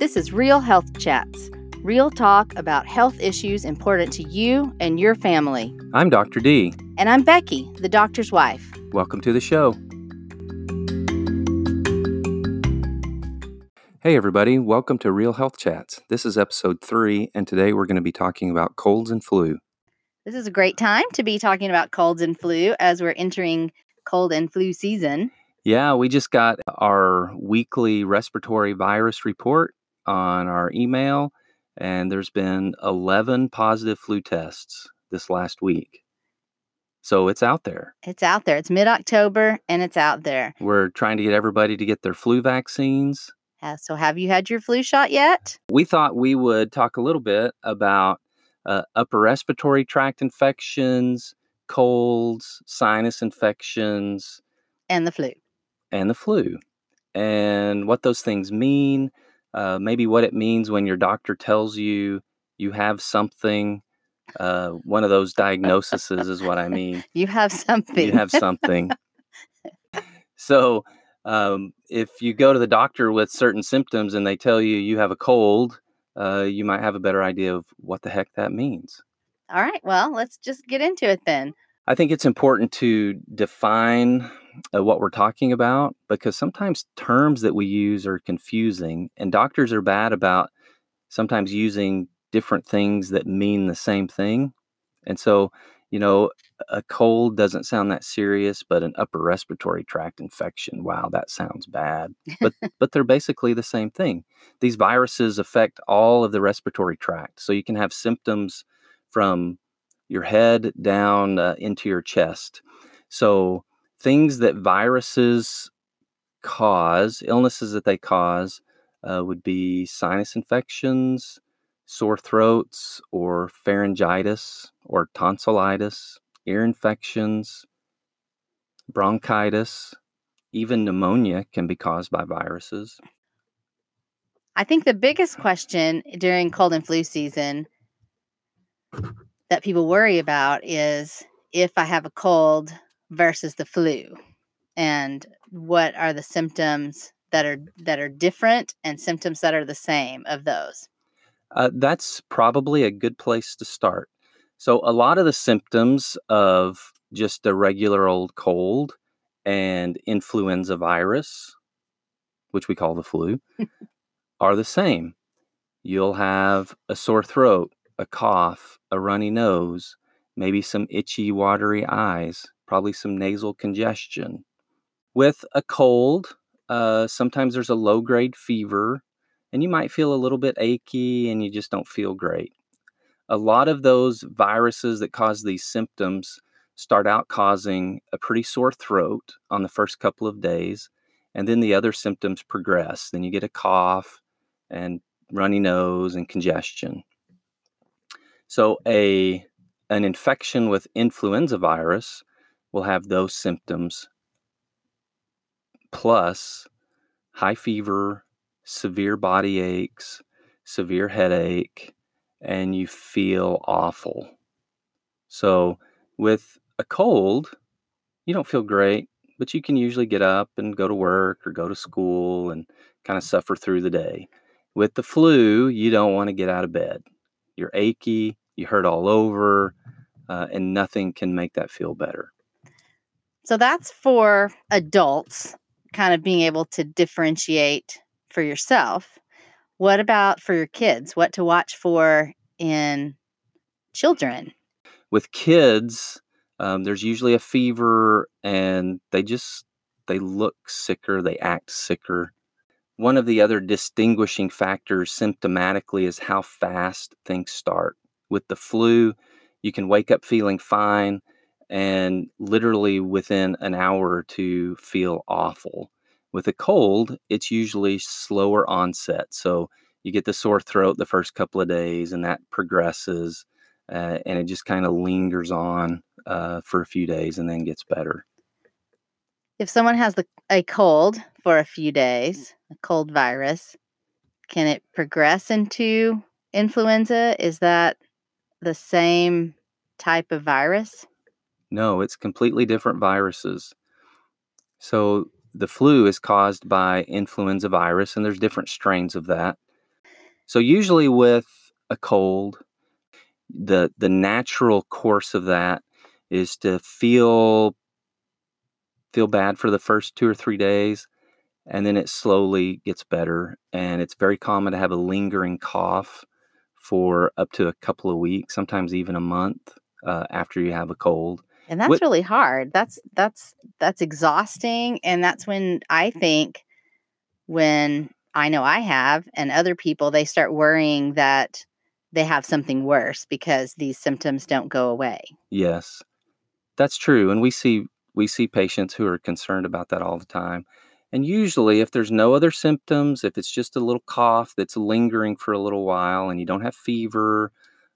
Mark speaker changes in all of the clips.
Speaker 1: This is Real Health Chats, real talk about health issues important to you and your family.
Speaker 2: I'm Dr. D.
Speaker 1: And I'm Becky, the doctor's wife.
Speaker 2: Welcome to the show. Hey, everybody, welcome to Real Health Chats. This is episode three, and today we're going to be talking about colds and flu.
Speaker 1: This is a great time to be talking about colds and flu as we're entering cold and flu season.
Speaker 2: Yeah, we just got our weekly respiratory virus report on our email, and there's been 11 positive flu tests this last week. So it's out there.
Speaker 1: It's out there. It's mid October and it's out there.
Speaker 2: We're trying to get everybody to get their flu vaccines.
Speaker 1: Uh, so, have you had your flu shot yet?
Speaker 2: We thought we would talk a little bit about uh, upper respiratory tract infections, colds, sinus infections,
Speaker 1: and the flu.
Speaker 2: And the flu, and what those things mean, uh, maybe what it means when your doctor tells you you have something. Uh, one of those diagnoses is what I mean.
Speaker 1: You have something.
Speaker 2: You have something. so, um, if you go to the doctor with certain symptoms and they tell you you have a cold, uh, you might have a better idea of what the heck that means.
Speaker 1: All right. Well, let's just get into it then.
Speaker 2: I think it's important to define what we're talking about because sometimes terms that we use are confusing, and doctors are bad about sometimes using different things that mean the same thing. And so, you know, a cold doesn't sound that serious, but an upper respiratory tract infection, wow, that sounds bad. But but they're basically the same thing. These viruses affect all of the respiratory tract. So you can have symptoms from your head down uh, into your chest. So things that viruses cause, illnesses that they cause, uh, would be sinus infections, sore throats, or pharyngitis, or tonsillitis, ear infections, bronchitis, even pneumonia can be caused by viruses.
Speaker 1: I think the biggest question during cold and flu season that people worry about is if I have a cold versus the flu and what are the symptoms that are that are different and symptoms that are the same of those?
Speaker 2: Uh, that's probably a good place to start. So a lot of the symptoms of just a regular old cold and influenza virus which we call the flu are the same. You'll have a sore throat a cough a runny nose maybe some itchy watery eyes probably some nasal congestion. With a cold, uh, sometimes there's a low grade fever, and you might feel a little bit achy and you just don't feel great. A lot of those viruses that cause these symptoms start out causing a pretty sore throat on the first couple of days, and then the other symptoms progress. Then you get a cough and runny nose and congestion. So, a an infection with influenza virus will have those symptoms plus high fever, severe body aches, severe headache, and you feel awful. So, with a cold, you don't feel great, but you can usually get up and go to work or go to school and kind of suffer through the day. With the flu, you don't want to get out of bed. You're achy, you hurt all over, uh, and nothing can make that feel better.
Speaker 1: So that's for adults, kind of being able to differentiate for yourself. What about for your kids? What to watch for in children?
Speaker 2: With kids, um, there's usually a fever and they just they look sicker, they act sicker. One of the other distinguishing factors symptomatically is how fast things start. With the flu, you can wake up feeling fine and literally within an hour or two feel awful. With a cold, it's usually slower onset. So you get the sore throat the first couple of days, and that progresses, uh, and it just kind of lingers on uh, for a few days and then gets better.
Speaker 1: If someone has the, a cold for a few days, a cold virus, can it progress into influenza? Is that the same type of virus?
Speaker 2: No, it's completely different viruses. So the flu is caused by influenza virus, and there's different strains of that. So usually with a cold, the the natural course of that is to feel feel bad for the first 2 or 3 days and then it slowly gets better and it's very common to have a lingering cough for up to a couple of weeks, sometimes even a month uh, after you have a cold.
Speaker 1: And that's really hard. That's that's that's exhausting and that's when I think when I know I have and other people they start worrying that they have something worse because these symptoms don't go away.
Speaker 2: Yes. That's true and we see we see patients who are concerned about that all the time. And usually, if there's no other symptoms, if it's just a little cough that's lingering for a little while and you don't have fever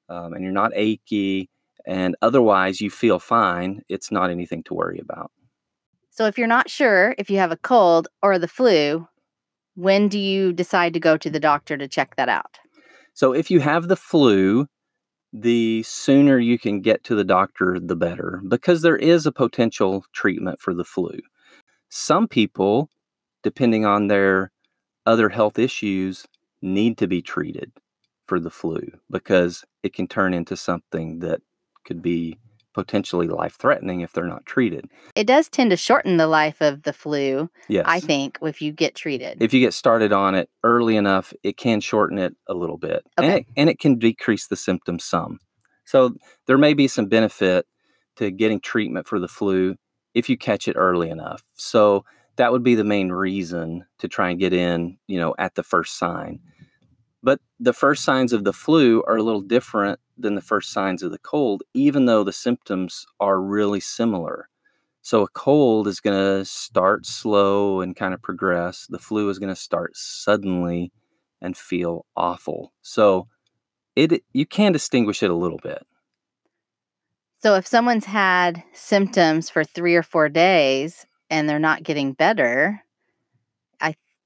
Speaker 2: um, and you're not achy and otherwise you feel fine, it's not anything to worry about.
Speaker 1: So, if you're not sure if you have a cold or the flu, when do you decide to go to the doctor to check that out?
Speaker 2: So, if you have the flu, the sooner you can get to the doctor, the better, because there is a potential treatment for the flu. Some people depending on their other health issues, need to be treated for the flu because it can turn into something that could be potentially life threatening if they're not treated.
Speaker 1: It does tend to shorten the life of the flu,
Speaker 2: yes.
Speaker 1: I think, if you get treated.
Speaker 2: If you get started on it early enough, it can shorten it a little bit.
Speaker 1: Okay.
Speaker 2: And, it, and it can decrease the symptoms some. So there may be some benefit to getting treatment for the flu if you catch it early enough. So that would be the main reason to try and get in, you know, at the first sign. But the first signs of the flu are a little different than the first signs of the cold, even though the symptoms are really similar. So a cold is going to start slow and kind of progress. The flu is going to start suddenly and feel awful. So it you can distinguish it a little bit.
Speaker 1: So if someone's had symptoms for 3 or 4 days and they're not getting better,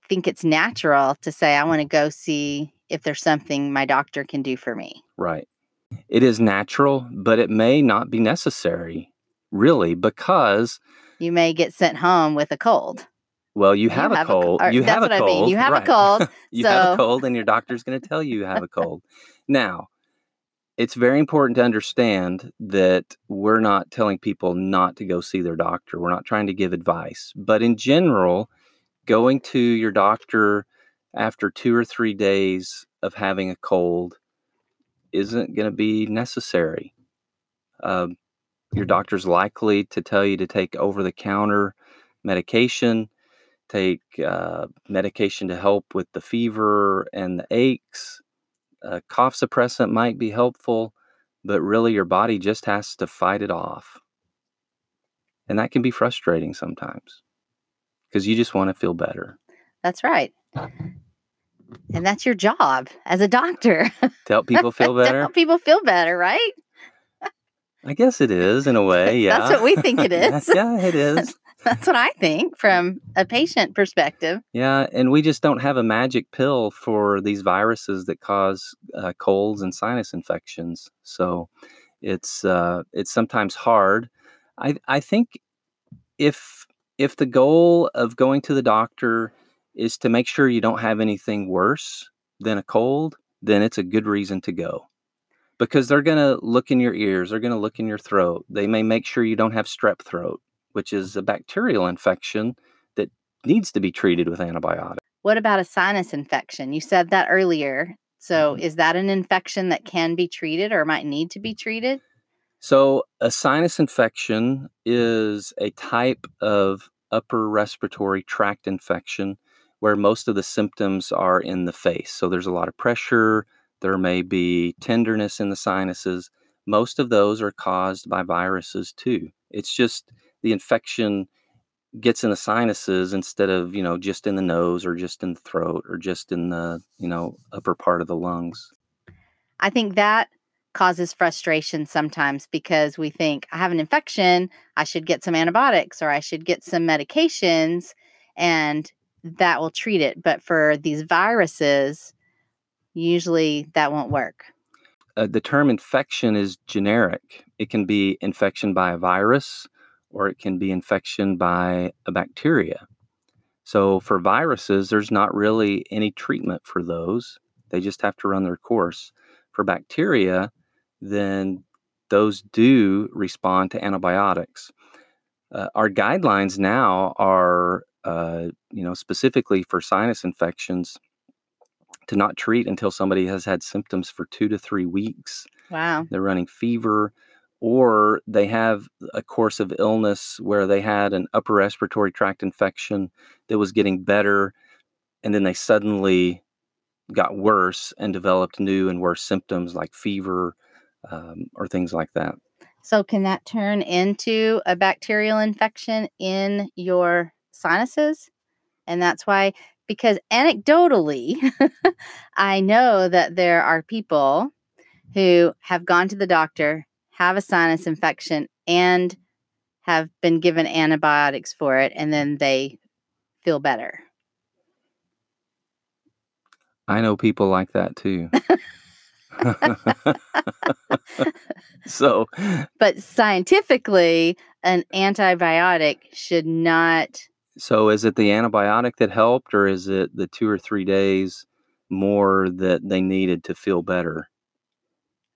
Speaker 1: think it's natural to say, I want to go see if there's something my doctor can do for me.
Speaker 2: Right. It is natural, but it may not be necessary, really, because
Speaker 1: you may get sent home with a cold.
Speaker 2: Well, you have, you have a cold. A, you have a cold. I mean.
Speaker 1: You have
Speaker 2: right.
Speaker 1: a cold.
Speaker 2: you
Speaker 1: so...
Speaker 2: have a cold, and your doctor's going to tell you you have a cold. now, it's very important to understand that we're not telling people not to go see their doctor. We're not trying to give advice. But in general, going to your doctor after two or three days of having a cold isn't going to be necessary. Uh, your doctor's likely to tell you to take over the counter medication, take uh, medication to help with the fever and the aches a cough suppressant might be helpful, but really your body just has to fight it off. And that can be frustrating sometimes because you just want to feel better.
Speaker 1: That's right. And that's your job as a doctor.
Speaker 2: To help people feel better?
Speaker 1: help people feel better, right?
Speaker 2: I guess it is in a way, yeah.
Speaker 1: that's what we think it is.
Speaker 2: yeah, it is.
Speaker 1: That's what I think from a patient perspective.
Speaker 2: Yeah, and we just don't have a magic pill for these viruses that cause uh, colds and sinus infections. So it's uh, it's sometimes hard. I I think if if the goal of going to the doctor is to make sure you don't have anything worse than a cold, then it's a good reason to go. Because they're going to look in your ears, they're going to look in your throat. They may make sure you don't have strep throat which is a bacterial infection that needs to be treated with antibiotics.
Speaker 1: What about a sinus infection? You said that earlier. So,
Speaker 2: Mm-hmm.
Speaker 1: is that an infection that can be treated or might need to be treated?
Speaker 2: So, a sinus infection mm. is a type of upper respiratory tract infection where most of the symptoms are in the face. So, there's a lot of pressure, there may be tenderness in the sinuses. Most of those are caused by viruses too. It's just the infection gets in the sinuses instead of you know just in the nose or just in the throat or just in the you know upper part of the lungs
Speaker 1: i think that causes frustration sometimes because we think i have an infection i should get some antibiotics or i should get some medications and that will treat it but for these viruses usually that won't work
Speaker 2: uh, the term infection is generic it can be infection by a virus or it can be infection by a bacteria. So, for viruses, there's not really any treatment for those. They just have to run their course. For bacteria, then those do respond to antibiotics. Uh, our guidelines now are, uh, you know, specifically for sinus infections to not treat until somebody has had symptoms for two to three weeks.
Speaker 1: Wow.
Speaker 2: They're running fever, or they have a course of illness where they had an upper respiratory tract infection that was getting better, and then they suddenly got worse and developed new and worse symptoms like fever um, or things like that.
Speaker 1: So, can that turn into a bacterial infection in your sinuses? And that's why, because anecdotally, I know that there are people who have gone to the doctor, have a sinus infection, and have been given antibiotics for it, and then they feel better.
Speaker 2: I know people like that too. so,
Speaker 1: But scientifically, an antibiotic should not.
Speaker 2: so is it the antibiotic that helped, or is it the two or three days more that they needed to feel better?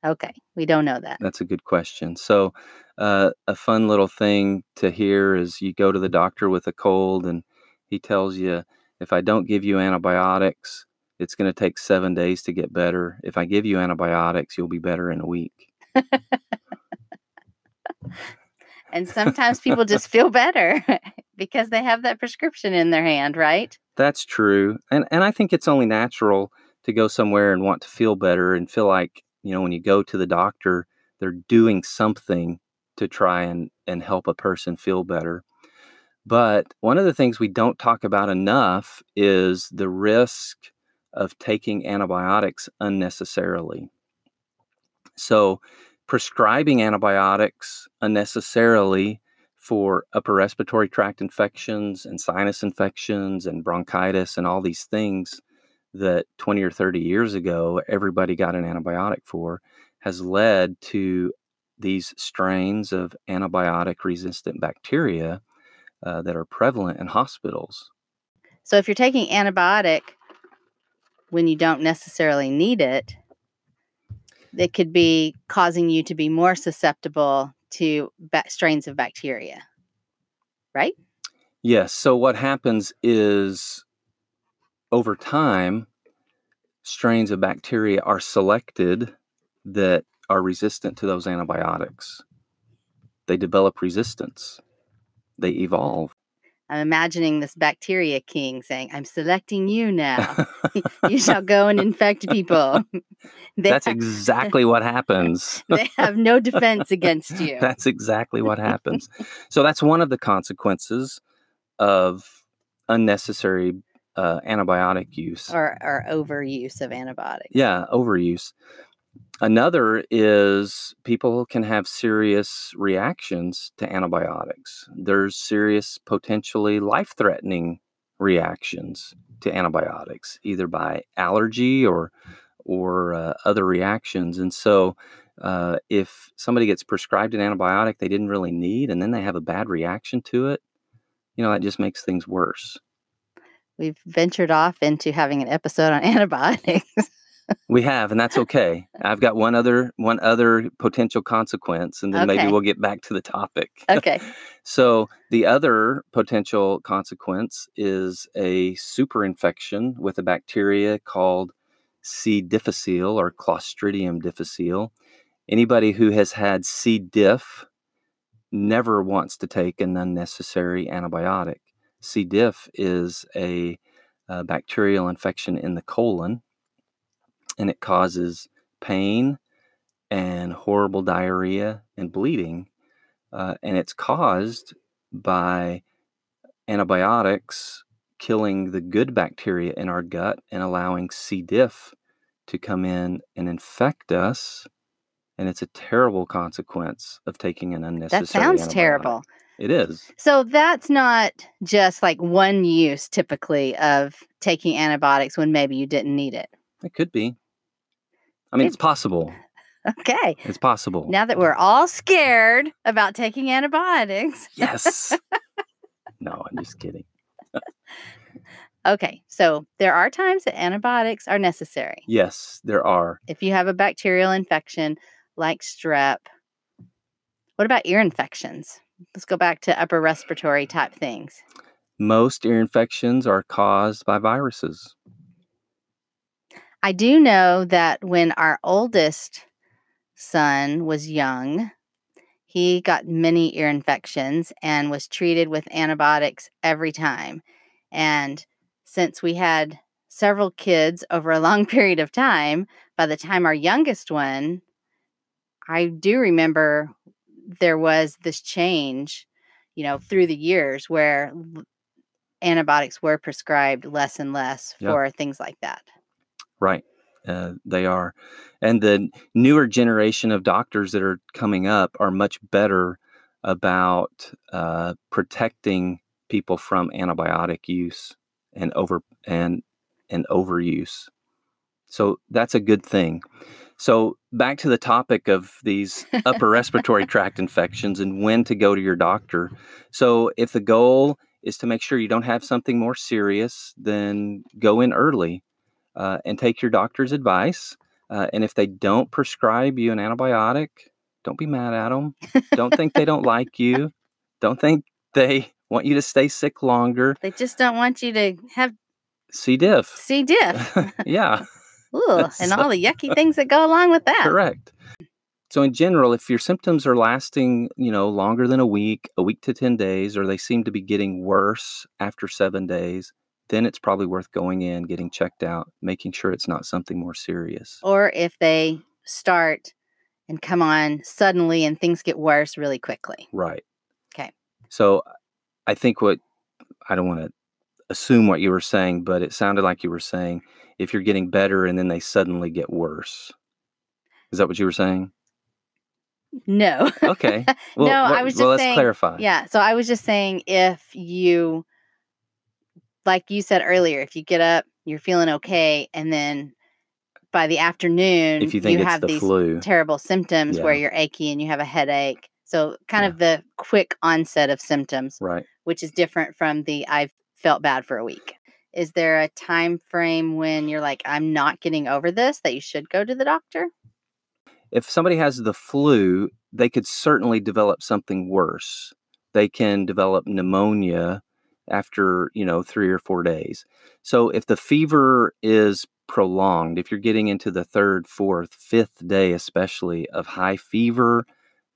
Speaker 1: Okay, we don't know that.
Speaker 2: That's a good question. So, uh, a fun little thing to hear is you go to the doctor with a cold, and he tells you, if I don't give you antibiotics, it's going to take seven days to get better. If I give you antibiotics, you'll be better in a week.
Speaker 1: And sometimes people just feel better because they have that prescription in their hand, right?
Speaker 2: That's true. And and I think it's only natural to go somewhere and want to feel better and feel like, you know, when you go to the doctor, they're doing something to try and and help a person feel better. But one of the things we don't talk about enough is the risk of taking antibiotics unnecessarily. So, prescribing antibiotics unnecessarily for upper respiratory tract infections and sinus infections and bronchitis and all these things that 20 or 30 years ago everybody got an antibiotic for has led to these strains of antibiotic resistant bacteria uh, that are prevalent in hospitals.
Speaker 1: So if you're taking antibiotic when you don't necessarily need it, it could be causing you to be more susceptible to ba- strains of bacteria. Right?
Speaker 2: Yes. So what happens is over time, strains of bacteria are selected that are resistant to those antibiotics. They develop resistance, they evolve.
Speaker 1: I'm imagining this bacteria king saying, I'm selecting you now. you shall go and infect people.
Speaker 2: That's
Speaker 1: ha-
Speaker 2: exactly what happens.
Speaker 1: they have no defense against you.
Speaker 2: That's exactly what happens. so that's one of the consequences of unnecessary uh, antibiotic use.
Speaker 1: or, or overuse of antibiotics.
Speaker 2: Yeah, overuse. Another is people can have serious reactions to antibiotics. There's serious, potentially life threatening reactions to antibiotics, either by allergy or or uh, other reactions. And so, uh, if somebody gets prescribed an antibiotic they didn't really need, and then they have a bad reaction to it, you know that just makes things worse.
Speaker 1: We've ventured off into having an episode on antibiotics.
Speaker 2: We have, and that's okay. I've got one other one other potential consequence, and then maybe we'll get back to the topic.
Speaker 1: okay.
Speaker 2: So the other potential consequence is a superinfection with a bacteria called C. difficile or Clostridium difficile. Anybody who has had C. diff never wants to take an unnecessary antibiotic. C. diff is a, uh bacterial infection in the colon, and it causes pain and horrible diarrhea and bleeding uh, and it's caused by antibiotics killing the good bacteria in our gut and allowing C. diff to come in and infect us. And it's a terrible consequence of taking an unnecessary.
Speaker 1: That sounds
Speaker 2: antibiotic.
Speaker 1: terrible.
Speaker 2: It is.
Speaker 1: So that's not just like one use typically of taking antibiotics when maybe you didn't need it.
Speaker 2: It could be. I mean,
Speaker 1: It-
Speaker 2: it's possible.
Speaker 1: Okay.
Speaker 2: It's possible.
Speaker 1: Now that we're all scared about taking antibiotics,
Speaker 2: Yes. no, I'm just kidding.
Speaker 1: Okay, so there are times that antibiotics are necessary.
Speaker 2: Yes, there are.
Speaker 1: If you have a bacterial infection like strep, what about ear infections? Let's go back to upper respiratory type things.
Speaker 2: Most ear infections are caused by viruses.
Speaker 1: I do know that when our oldest son was young, he got many ear infections and was treated with antibiotics every time. And since we had several kids over a long period of time, by the time our youngest one, I do remember there was this change, you know, through the years where antibiotics were prescribed less and less
Speaker 2: Yeah.
Speaker 1: for things like that.
Speaker 2: Right. Uh, they are. And the newer generation of doctors that are coming up are much better about uh, protecting people from antibiotic use and over and and overuse. So that's a good thing. So back to the topic of these upper respiratory tract infections and when to go to your doctor. So if the goal is to make sure you don't have something more serious, then go in early uh, and take your doctor's advice. Uh, and if they don't prescribe you an antibiotic, don't be mad at them. don't think they don't like you. Don't think they want you to stay sick longer.
Speaker 1: They just don't want you to have
Speaker 2: C. diff.
Speaker 1: C. diff.
Speaker 2: yeah,
Speaker 1: Ooh, and all the yucky things that go along with that.
Speaker 2: correct. So in general, if your symptoms are lasting, you know, longer than a week, a week to 10 days, or they seem to be getting worse after seven days, then it's probably worth going in, getting checked out, making sure it's not something more serious.
Speaker 1: Or if they start and come on suddenly and things get worse really quickly.
Speaker 2: Right.
Speaker 1: Okay.
Speaker 2: So I think what I don't want to assume what you were saying, but it sounded like you were saying if you're getting better and then they suddenly get worse. Is that what you were saying?
Speaker 1: No.
Speaker 2: Okay. Well,
Speaker 1: No,
Speaker 2: what-
Speaker 1: I was
Speaker 2: well,
Speaker 1: just
Speaker 2: let's
Speaker 1: saying-
Speaker 2: clarify.
Speaker 1: Yeah. So I was just saying if you, like you said earlier, if you get up, you're feeling okay, and then by the afternoon,
Speaker 2: If you it's
Speaker 1: have
Speaker 2: the
Speaker 1: these
Speaker 2: flu.
Speaker 1: terrible symptoms where you're achy and you have a headache. So kind
Speaker 2: Yeah.
Speaker 1: of the quick onset of symptoms,
Speaker 2: Right.
Speaker 1: which is different from the I've felt bad for a week. Is there a time frame when you're like, I'm not getting over this that you should go to the doctor?
Speaker 2: if somebody has the flu, they could certainly develop something worse. They can develop pneumonia after, you know, three or four days. So if the fever is prolonged, if you're getting into the third, fourth, fifth day, especially of high fever,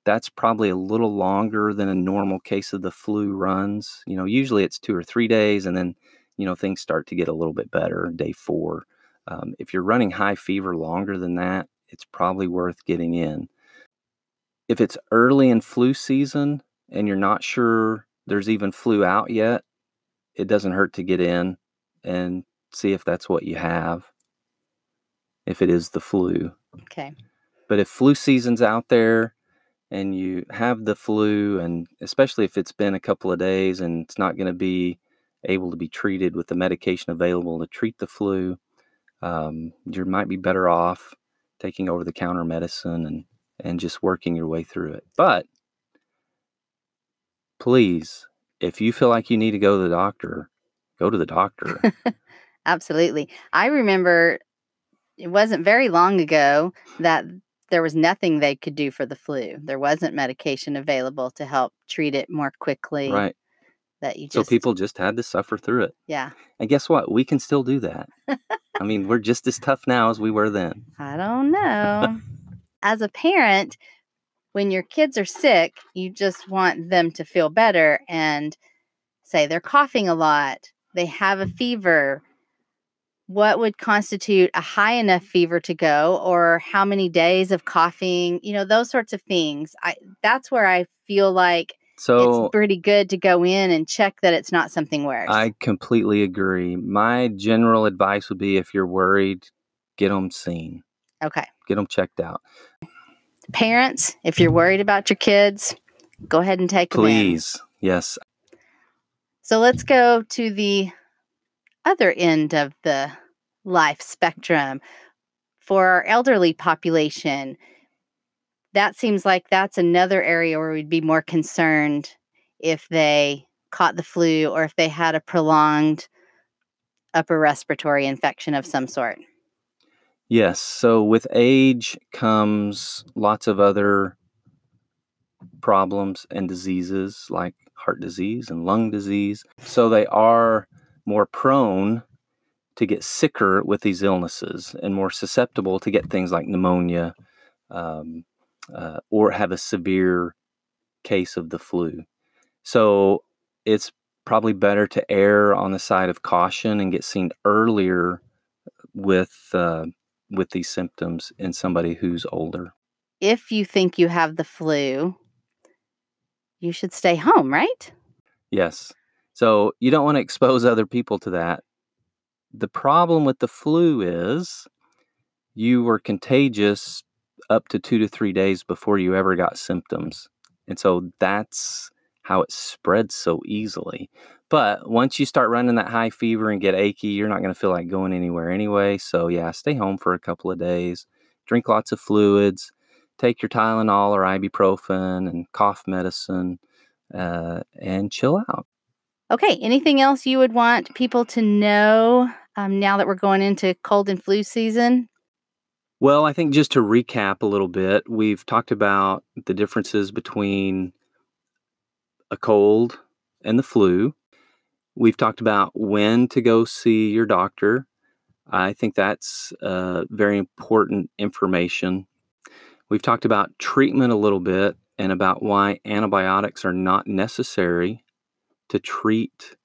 Speaker 2: that's probably a little longer than a normal case of the flu runs. You know, usually it's two or three days, and then, you know, things start to get a little bit better day four. Um, if you're running high fever longer than that, it's probably worth getting in. If it's early in flu season and you're not sure there's even flu out yet, it doesn't hurt to get in and see if that's what you have, if it is the flu.
Speaker 1: Okay.
Speaker 2: But if flu season's out there and you have the flu, and especially if it's been a couple of days and it's not going to be able to be treated with the medication available to treat the flu, um, you might be better off taking over the counter medicine and, and just working your way through it. But please, if you feel like you need to go to the doctor, go to the doctor.
Speaker 1: Absolutely. I remember it wasn't very long ago that there was nothing they could do for the flu. There wasn't medication available to help treat it more quickly.
Speaker 2: right.
Speaker 1: That you just, So
Speaker 2: people just had to suffer through it.
Speaker 1: yeah.
Speaker 2: And guess what? We can still do that. I mean, we're just as tough now as we were then.
Speaker 1: I don't know. As a parent, when your kids are sick, you just want them to feel better and say they're coughing a lot, they have a fever. What would constitute a high enough fever to go or how many days of coughing, you know, those sorts of things. I that's where I feel like
Speaker 2: So
Speaker 1: it's pretty good to go in and check that it's not something worse.
Speaker 2: I completely agree. My general advice would be if you're worried, get them seen,
Speaker 1: okay.
Speaker 2: get them checked out.
Speaker 1: Parents, if you're mm-hmm. worried about your kids, go ahead and take.
Speaker 2: Please. Yes.
Speaker 1: So let's go to the other end of the life spectrum. For our elderly population, that seems like that's another area where we'd be more concerned if they caught the flu or if they had a prolonged upper respiratory infection of some sort.
Speaker 2: Yes. So with age comes lots of other problems and diseases like heart disease and lung disease. So they are more prone to get sicker with these illnesses and more susceptible to get things like pneumonia um, uh, or have a severe case of the flu. So it's probably better to err on the side of caution and get seen earlier with uh, with these symptoms in somebody who's older.
Speaker 1: If you think you have the flu, you should stay home, right?
Speaker 2: Yes. So you don't want to expose other people to that. The problem with the flu is you were contagious up to two to three days before you ever got symptoms. And so that's how it spreads so easily. But once you start running that high fever and get achy, you're not going to feel like going anywhere anyway. So, yeah, stay home for a couple of days, drink lots of fluids, take your Tylenol or ibuprofen and cough medicine, uh, and chill out.
Speaker 1: Okay, anything else you would want people to know um, now that we're going into cold and flu season?
Speaker 2: Well, I think just to recap a little bit, we've talked about the differences between a cold and the flu. We've talked about when to go see your doctor. I think that's uh, very important information. We've talked about treatment a little bit and about why antibiotics are not necessary to treat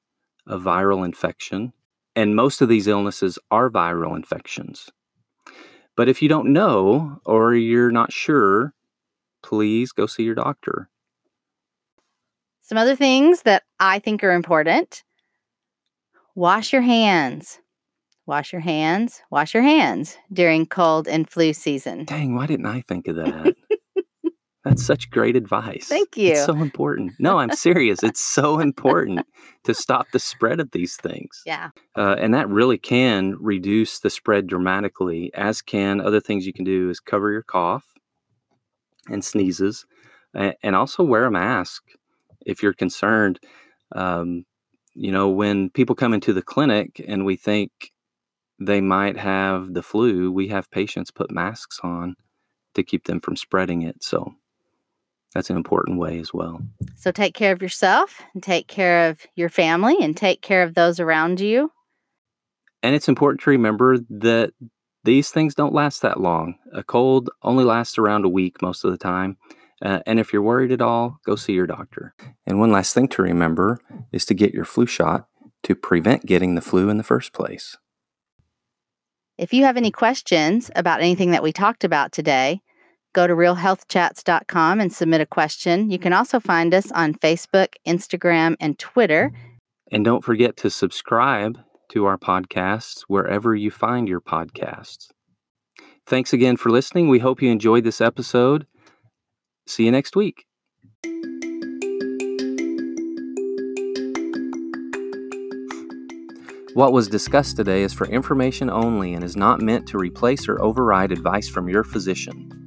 Speaker 2: a viral infection. And most of these illnesses are viral infections. But if you don't know or you're not sure, please go see your doctor.
Speaker 1: Some other things that I think are important wash your hands. Wash your hands, wash your hands during cold and flu season.
Speaker 2: Dang, why didn't I think of that? That's such great advice.
Speaker 1: Thank you.
Speaker 2: It's so important. No, I'm serious. it's so important to stop the spread of these things.
Speaker 1: Yeah.
Speaker 2: Uh, and that really can reduce the spread dramatically, as can other things you can do is cover your cough and sneezes, and also wear a mask if you're concerned. Um, you know, when people come into the clinic and we think they might have the flu, we have patients put masks on to keep them from spreading it. So that's an important way as well.
Speaker 1: So take care of yourself and take care of your family and take care of those around you.
Speaker 2: And it's important to remember that these things don't last that long. A cold only lasts around a week most of the time. Uh, and if you're worried at all, go see your doctor. And one last thing to remember is to get your flu shot to prevent getting the flu in the first place.
Speaker 1: If you have any questions about anything that we talked about today, Go to realhealthchats.com and submit a question. You can also find us on Facebook, Instagram, and Twitter.
Speaker 2: And don't forget to subscribe to our podcasts wherever you find your podcasts. Thanks again for listening. We hope you enjoyed this episode. See you next week. What was discussed today is for information only and is not meant to replace or override advice from your physician.